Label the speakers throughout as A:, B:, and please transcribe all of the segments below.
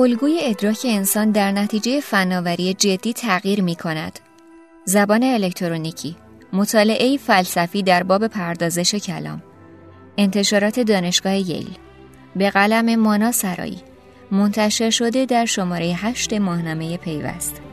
A: الگوی ادراک انسان در نتیجه فناوری جدی تغییر می کند. زبان الکترونیکی مطالعه فلسفی در باب پردازش کلام. انتشارات دانشگاه ییل. به قلم مانا سرایی منتشر شده در شماره هشت ماهنامه پیوست.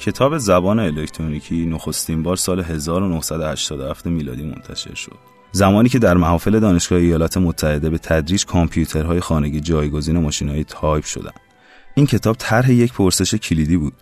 B: کتاب زبان الکترونیکی نخستین بار سال 1987 میلادی منتشر شد. زمانی که در محافل دانشگاه ایالات متحده به تدریج کامپیوترهای خانگی جایگزین ماشینهای تایپ شدند. این کتاب طرح یک پرسش کلیدی بود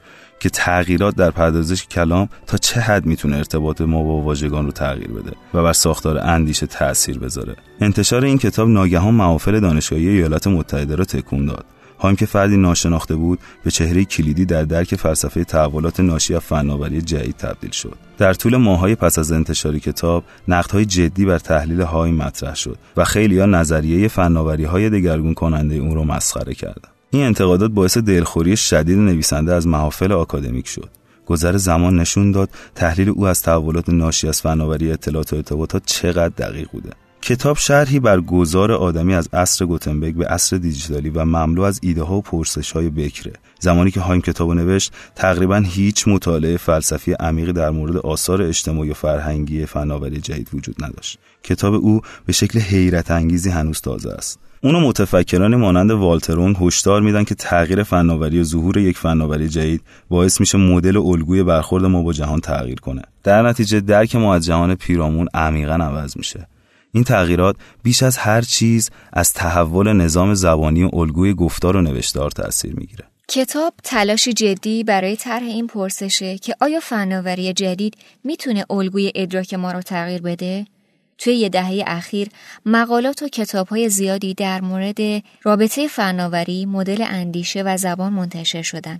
B: که تغییرات در پردازش کلام تا چه حد می‌تونه ارتباط ما با واژگان رو تغییر بده و بر ساختار اندیشه تأثیر بذاره. انتشار این کتاب ناگهان محافل دانشگاهی ایالات متحده را تکون داد هایم که فردی ناشناخته بود به چهره کلیدی در درک فلسفه تحولات ناشی از فناوری جدید تبدیل شد. در طول ماهای پس از انتشار کتاب نقدهای جدی بر تحلیل های مطرح شد و خیلی ها نظریه فناوری های دگرگون کننده اون رو مسخره کردند این انتقادات باعث دلخوری شدید نویسنده از محافل آکادمیک شد. گذر زمان نشون داد تحلیل او از تحولات ناشی از فناوری اطلاعات و ارتباطات چقدر دقیق بوده. کتاب شرحی بر گذار آدمی از عصر گوتنبرگ به عصر دیجیتالی و مملو از ایده ها و پرسش های بکره. زمانی که هایم کتابو نوشت تقریبا هیچ مطالعه فلسفی عمیقی در مورد آثار اجتماعی و فرهنگی فناوری جدید وجود نداشت. کتاب او به شکل حیرت انگیزی هنوز تازه است. اونو متفکران مانند والترونگ هشدار میدن که تغییر فناوری و ظهور یک فناوری جدید باعث میشه مدل الگوی برخورد ما با جهان تغییر کنه. در نتیجه درک ما از جهان پیرامون عمیقا عوض میشه. این تغییرات بیش از هر چیز از تحول نظام زبانی و الگوی گفتار و نوشتار تاثیر می‌گیره.
A: کتاب تلاشی جدی برای طرح این پرسشه که آیا فناوری جدید می‌تونه الگوی ادراک ما رو تغییر بده؟ توی یه دهه اخیر مقالات و کتابهای زیادی در مورد رابطه فناوری، مدل اندیشه و زبان منتشر شدن.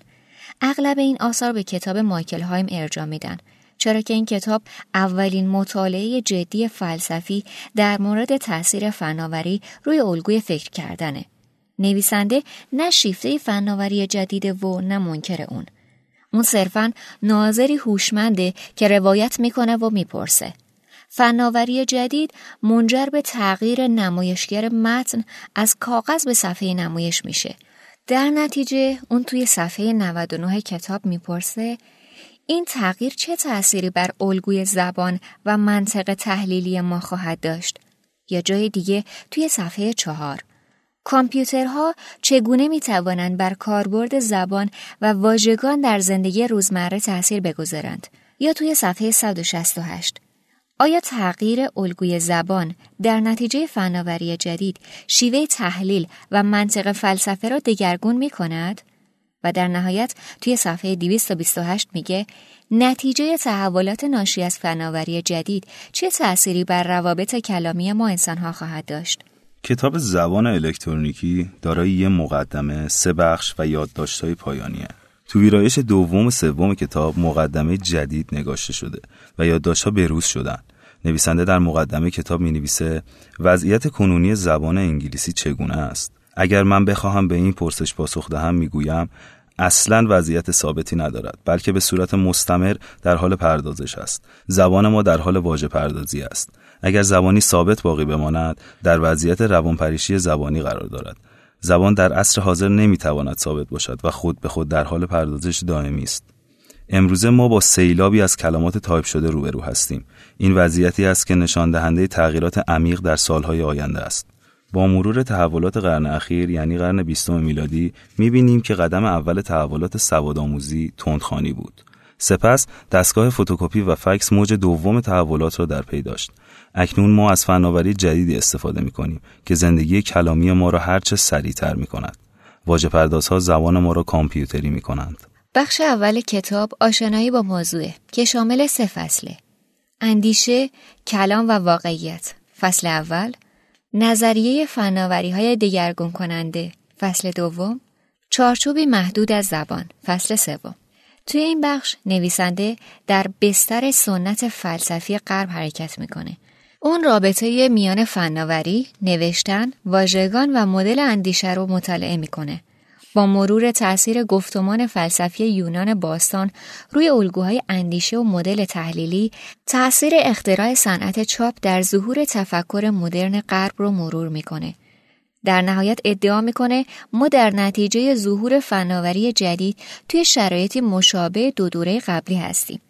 A: اغلب این آثار به کتاب مایکل هایم ارجاع میدن چرا که این کتاب اولین مطالعه جدی فلسفی در مورد تاثیر فناوری روی الگوی فکر کردنه. نویسنده نه شیفته فناوری جدیده و نه منکر اون. اون صرفا ناظری هوشمنده که روایت می‌کنه و می‌پرسه. فناوری جدید منجر به تغییر نمایشگر متن از کاغذ به صفحه نمایش میشه. در نتیجه اون توی صفحه 99 کتاب می‌پرسه این تغییر چه تأثیری بر الگوی زبان و منطق تحلیلی ما خواهد داشت؟ یا جای دیگه توی صفحه چهار کامپیوترها چگونه می توانند بر کاربرد زبان و واژگان در زندگی روزمره تأثیر بگذارند؟ یا توی صفحه 168 آیا تغییر الگوی زبان در نتیجه فناوری جدید شیوه تحلیل و منطق فلسفه را دگرگون می کند؟ و در نهایت توی صفحه 228 میگه نتیجه تحولات ناشی از فناوری جدید چه تأثیری بر روابط کلامی ما انسانها خواهد داشت؟
B: کتاب زبان الکترونیکی دارای یه مقدمه، سه بخش و یادداشت‌های پایانیه. تو ویرایش دوم و سوم کتاب مقدمه جدید نگاشته شده و یادداشت‌ها بروز شدن. نویسنده در مقدمه کتاب می نویسه وضعیت کنونی زبان انگلیسی چگونه است؟ اگر من بخواهم به این پرسش پاسخ دهم می‌گویم اصلا وضعیت ثابتی ندارد بلکه به صورت مستمر در حال پردازش است. زبان ما در حال واژه پردازی است. اگر زبانی ثابت باقی بماند در وضعیت روانپریشی زبانی قرار دارد. زبان در عصر حاضر نمی‌تواند ثابت باشد و خود به خود در حال پردازش دائمی است. امروزه ما با سیلابی از کلمات تایپ شده روبرو هستیم. این وضعیتی است که نشان دهنده تغییرات عمیق در سالهای آینده است. با مرور تحولات قرن اخیر یعنی قرن بیستم میلادی می‌بینیم که قدم اول تحولات سوادآموزی تندخانی بود. سپس دستگاه فتوکپی و فکس موج دوم تحولات را در پی داشت. اکنون ما از فناوری جدیدی استفاده می کنیم که زندگی کلامی ما را هرچه سریعتر می کند. واجه پردازها زبان ما را کامپیوتری می کنند.
A: بخش اول کتاب آشنایی با موضوع که شامل سه فصله. اندیشه، کلام و واقعیت. فصل اول نظریه فناوری های دگرگون کننده فصل دوم چارچوبی محدود از زبان فصل سوم توی این بخش نویسنده در بستر سنت فلسفی غرب حرکت می‌کنه اون رابطه میان فناوری، نوشتن، واژگان و مدل اندیشه رو مطالعه می‌کنه. با مرور تأثیر گفتمان فلسفی یونان باستان روی الگوهای اندیشه و مدل تحلیلی تأثیر اختراع صنعت چاپ در ظهور تفکر مدرن غرب رو مرور می‌کنه. در نهایت ادعا می‌کنه ما در نتیجه ظهور فناوری جدید توی شرایطی مشابه دو دوره قبلی هستیم.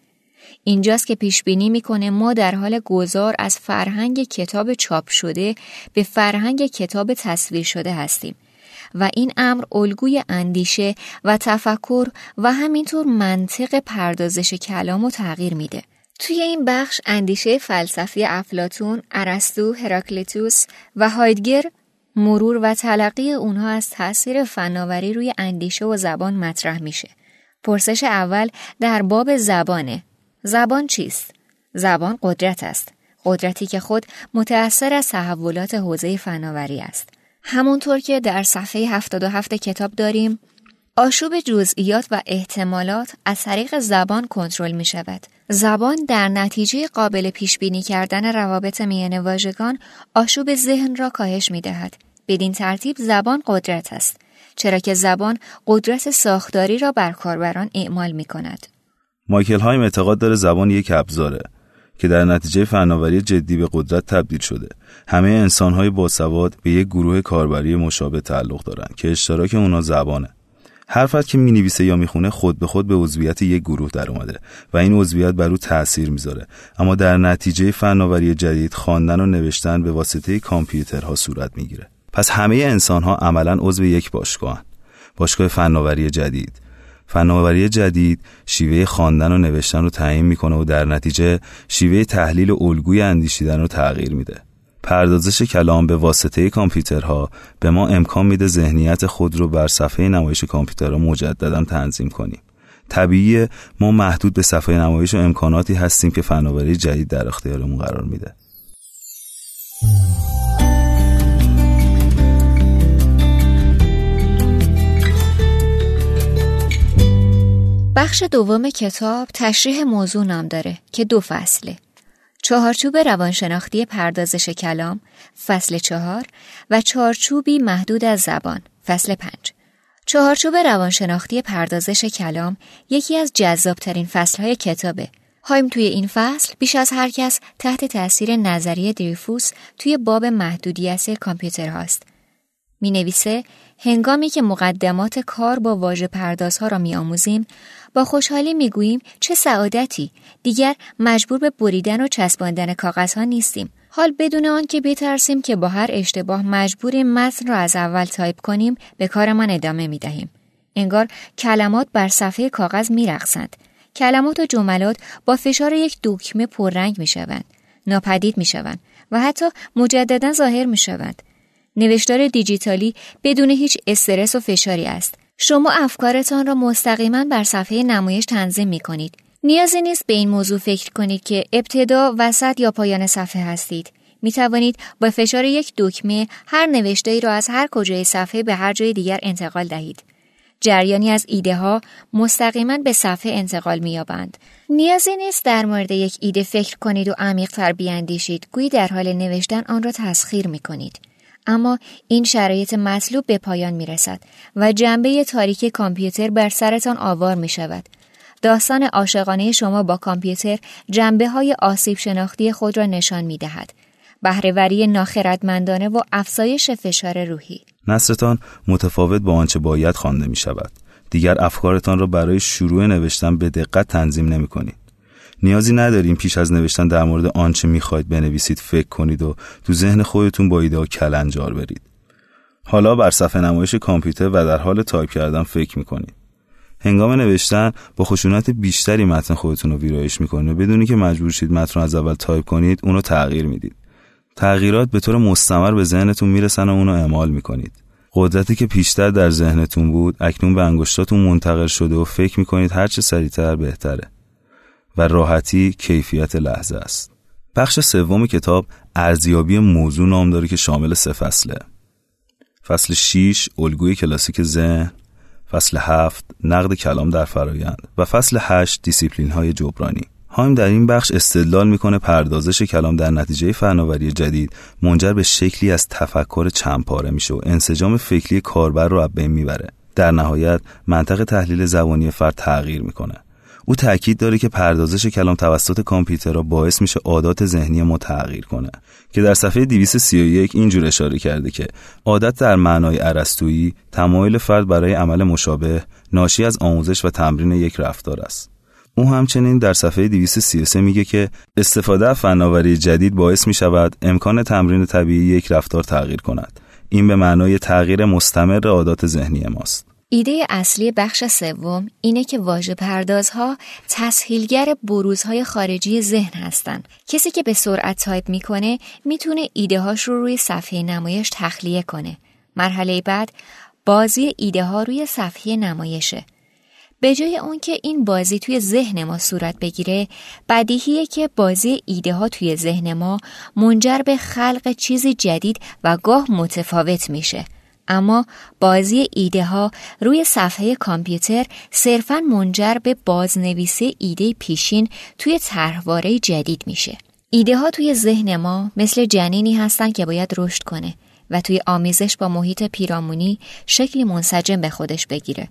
A: اینجاست که پیش بینی می‌کنه ما در حال گذار از فرهنگ کتاب چاپ شده به فرهنگ کتاب تصویر شده هستیم. و این امر الگوی اندیشه و تفکر و همینطور منطق پردازش کلام و تغییر میده. توی این بخش اندیشه فلسفی افلاتون، ارسطو، هراکلیتوس و هایدگر مرور و تلقی اونها از تاثیر فناوری روی اندیشه و زبان مطرح میشه. پرسش اول در باب زبانه. زبان چیست؟ زبان قدرت است. قدرتی که خود متأثر از تحولات حوزه فناوری است. همونطور که در صفحه 77 کتاب داریم آشوب جزئیات و احتمالات از طریق زبان کنترل می شود. زبان در نتیجه قابل پیش بینی کردن روابط میان واژگان آشوب ذهن را کاهش می دهد. بدین ترتیب زبان قدرت است. چرا که زبان قدرت ساختاری را بر کاربران اعمال می کند.
B: مایکل هایم اعتقاد داره زبان یک ابزاره که در نتیجه فناوری جدی به قدرت تبدیل شده. همه انسانهای باسواد به یک گروه کاربری مشابه تعلق دارند که اشتراک اونا زبانه. هر فرد که می‌نویسه یا می‌خونه خود به خود به عضویت یک گروه در اومده و این عضویت بر او تاثیر می‌ذاره. اما در نتیجه فناوری جدید خواندن و نوشتن به واسطه کامپیوترها صورت می‌گیره. پس همه انسان ها عملا عضو یک باشگاه باشگاه فناوری جدید فناوری جدید شیوه خواندن و نوشتن رو تعیین می‌کنه و در نتیجه شیوه تحلیل الگوی اندیشیدن رو تغییر میده. پردازش کلام به واسطه کامپیوترها به ما امکان میده ذهنیت خود رو بر صفحه نمایش کامپیوترها مجددا تنظیم کنیم. طبیعی ما محدود به صفحه نمایش و امکاناتی هستیم که فناوری جدید در اختیارمون قرار میده.
A: بخش دوم کتاب تشریح موضوع نام داره که دو فصله. چهارچوب روانشناختی پردازش کلام فصل چهار و چهارچوبی محدود از زبان فصل پنج. چهارچوب روانشناختی پردازش کلام یکی از جذابترین فصلهای کتابه. هایم توی این فصل بیش از هر کس تحت تاثیر نظریه دریفوس توی باب محدودیت کامپیوتر هاست. می نویسه هنگامی که مقدمات کار با واژه پردازها را می آموزیم با خوشحالی می گوییم چه سعادتی. دیگر مجبور به بریدن و چسباندن کاغذها نیستیم. حال بدون آن که بترسیم که با هر اشتباه مجبوریم متن را از اول تایپ کنیم به کارمان ادامه می دهیم انگار کلمات بر صفحه کاغذ می رقصند. کلمات و جملات با فشار یک دکمه پررنگ می شوند ناپدید می شوند و حتی مجددا ظاهر می شوند نوشتار دیجیتالی بدون هیچ استرس و فشاری است. شما افکارتان را مستقیما بر صفحه نمایش تنظیم می کنید. نیازی نیست به این موضوع فکر کنید که ابتدا، وسط یا پایان صفحه هستید. می توانید با فشار یک دکمه هر نوشته ای را از هر کجای صفحه به هر جای دیگر انتقال دهید. جریانی از ایده ها مستقیما به صفحه انتقال می یابند. نیازی نیست در مورد یک ایده فکر کنید و عمیقتر بیاندیشید گویی در حال نوشتن آن را تسخیر می کنید. اما این شرایط مطلوب به پایان می رسد و جنبه تاریک کامپیوتر بر سرتان آوار می شود. داستان عاشقانه شما با کامپیوتر جنبه های آسیب شناختی خود را نشان می دهد. بهرهوری ناخردمندانه و افزایش فشار روحی
B: نصرتان متفاوت با آنچه باید خوانده می شود. دیگر افکارتان را برای شروع نوشتن به دقت تنظیم نمی کنید. نیازی نداریم پیش از نوشتن در مورد آنچه می‌خواید بنویسید فکر کنید و تو ذهن خودتون با ایده کلنجار برید. حالا بر صفحه نمایش کامپیوتر و در حال تایپ کردن فکر می‌کنید. هنگام نوشتن با خشونت بیشتری متن خودتون رو ویرایش می‌کنید و بدونی که مجبور شید متن رو از اول تایپ کنید اونو تغییر می‌دید. تغییرات به طور مستمر به ذهنتون می‌رسن و اونو اعمال می‌کنید. قدرتی که پیشتر در ذهنتون بود اکنون به انگشتاتون منتقل شده و فکر می‌کنید هرچه سریعتر بهتره. و راحتی کیفیت لحظه است. بخش سوم کتاب ارزیابی موضوع نام داره که شامل سه فصله. فصل 6 الگوی کلاسیک ذهن، فصل 7 نقد کلام در فرایند و فصل 8 دیسیپلین های جبرانی. هایم در این بخش استدلال می‌کنه پردازش کلام در نتیجه فناوری جدید منجر به شکلی از تفکر چند پاره میشه و انسجام فکری کاربر رو از بین می‌بره. در نهایت منطق تحلیل زبانی فرد تغییر می‌کنه او تاکید داره که پردازش کلام توسط کامپیوترها باعث میشه عادات ذهنی ما تغییر کنه که در صفحه 231 اینجور اشاره کرده که عادت در معنای ارسطویی تمایل فرد برای عمل مشابه ناشی از آموزش و تمرین یک رفتار است. او همچنین در صفحه 233 میگه که استفاده از فناوری جدید باعث می شود امکان تمرین طبیعی یک رفتار تغییر کند. این به معنای تغییر مستمر عادات ذهنی ماست.
A: ایده اصلی بخش سوم اینه که واژه پردازها تسهیلگر بروزهای خارجی ذهن هستند. کسی که به سرعت تایپ می‌کنه می‌تونه ایده هاش رو روی صفحه نمایش تخلیه کنه. مرحله بعد بازی ایده ها روی صفحه نمایشه. به جای اون که این بازی توی ذهن ما صورت بگیره بدیهیه که بازی ایده ها توی ذهن ما منجر به خلق چیزی جدید و گاه متفاوت میشه اما بازی ایده ها روی صفحه کامپیوتر صرفا منجر به بازنویسی ایده پیشین توی طرحواره جدید میشه. ایده ها توی ذهن ما مثل جنینی هستن که باید رشد کنه و توی آمیزش با محیط پیرامونی شکلی منسجم به خودش بگیره.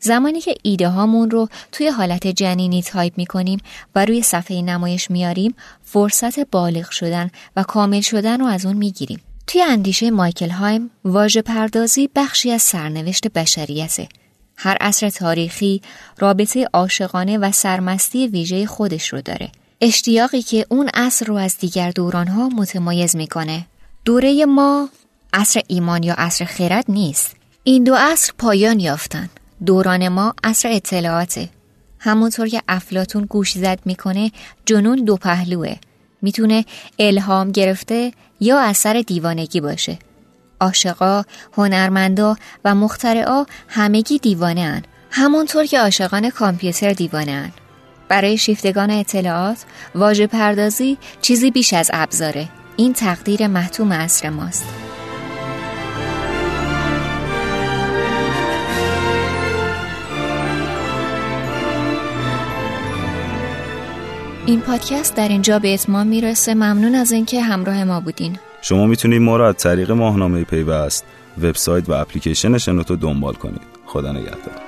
A: زمانی که ایده هامون رو توی حالت جنینی تایپ می کنیم و روی صفحه نمایش میاریم فرصت بالغ شدن و کامل شدن رو از اون می‌گیریم. توی اندیشه مایکل هایم واژه پردازی بخشی از سرنوشت بشریته. هر عصر تاریخی رابطه عاشقانه و سرمستی ویژه خودش رو داره. اشتیاقی که اون عصر رو از دیگر دورانها متمایز می‌کنه. دوره ما عصر ایمان یا عصر خرد نیست. این دو عصر پایان یافتن. دوران ما عصر اطلاعاته. همونطور که افلاتون گوش زد می‌کنه جنون دو پهلوه. می‌تونه الهام گرفته یا اثر دیوانگی باشه. عاشقا، هنرمندا و مخترعا همگی دیوانه هن. همونطور که عاشقان کامپیوتر دیوانه هن. برای شیفتگان اطلاعات، واژه پردازی چیزی بیش از ابزاره. این تقدیر محتوم عصر ماست. این پادکست در اینجا به اتمام می‌رسه. ممنون از اینکه همراه ما بودین.
B: شما می‌تونید ما را از طریق ماهنامه پیوست وبسایت و اپلیکیشن شنوتو دنبال کنید. خدا نگهدار.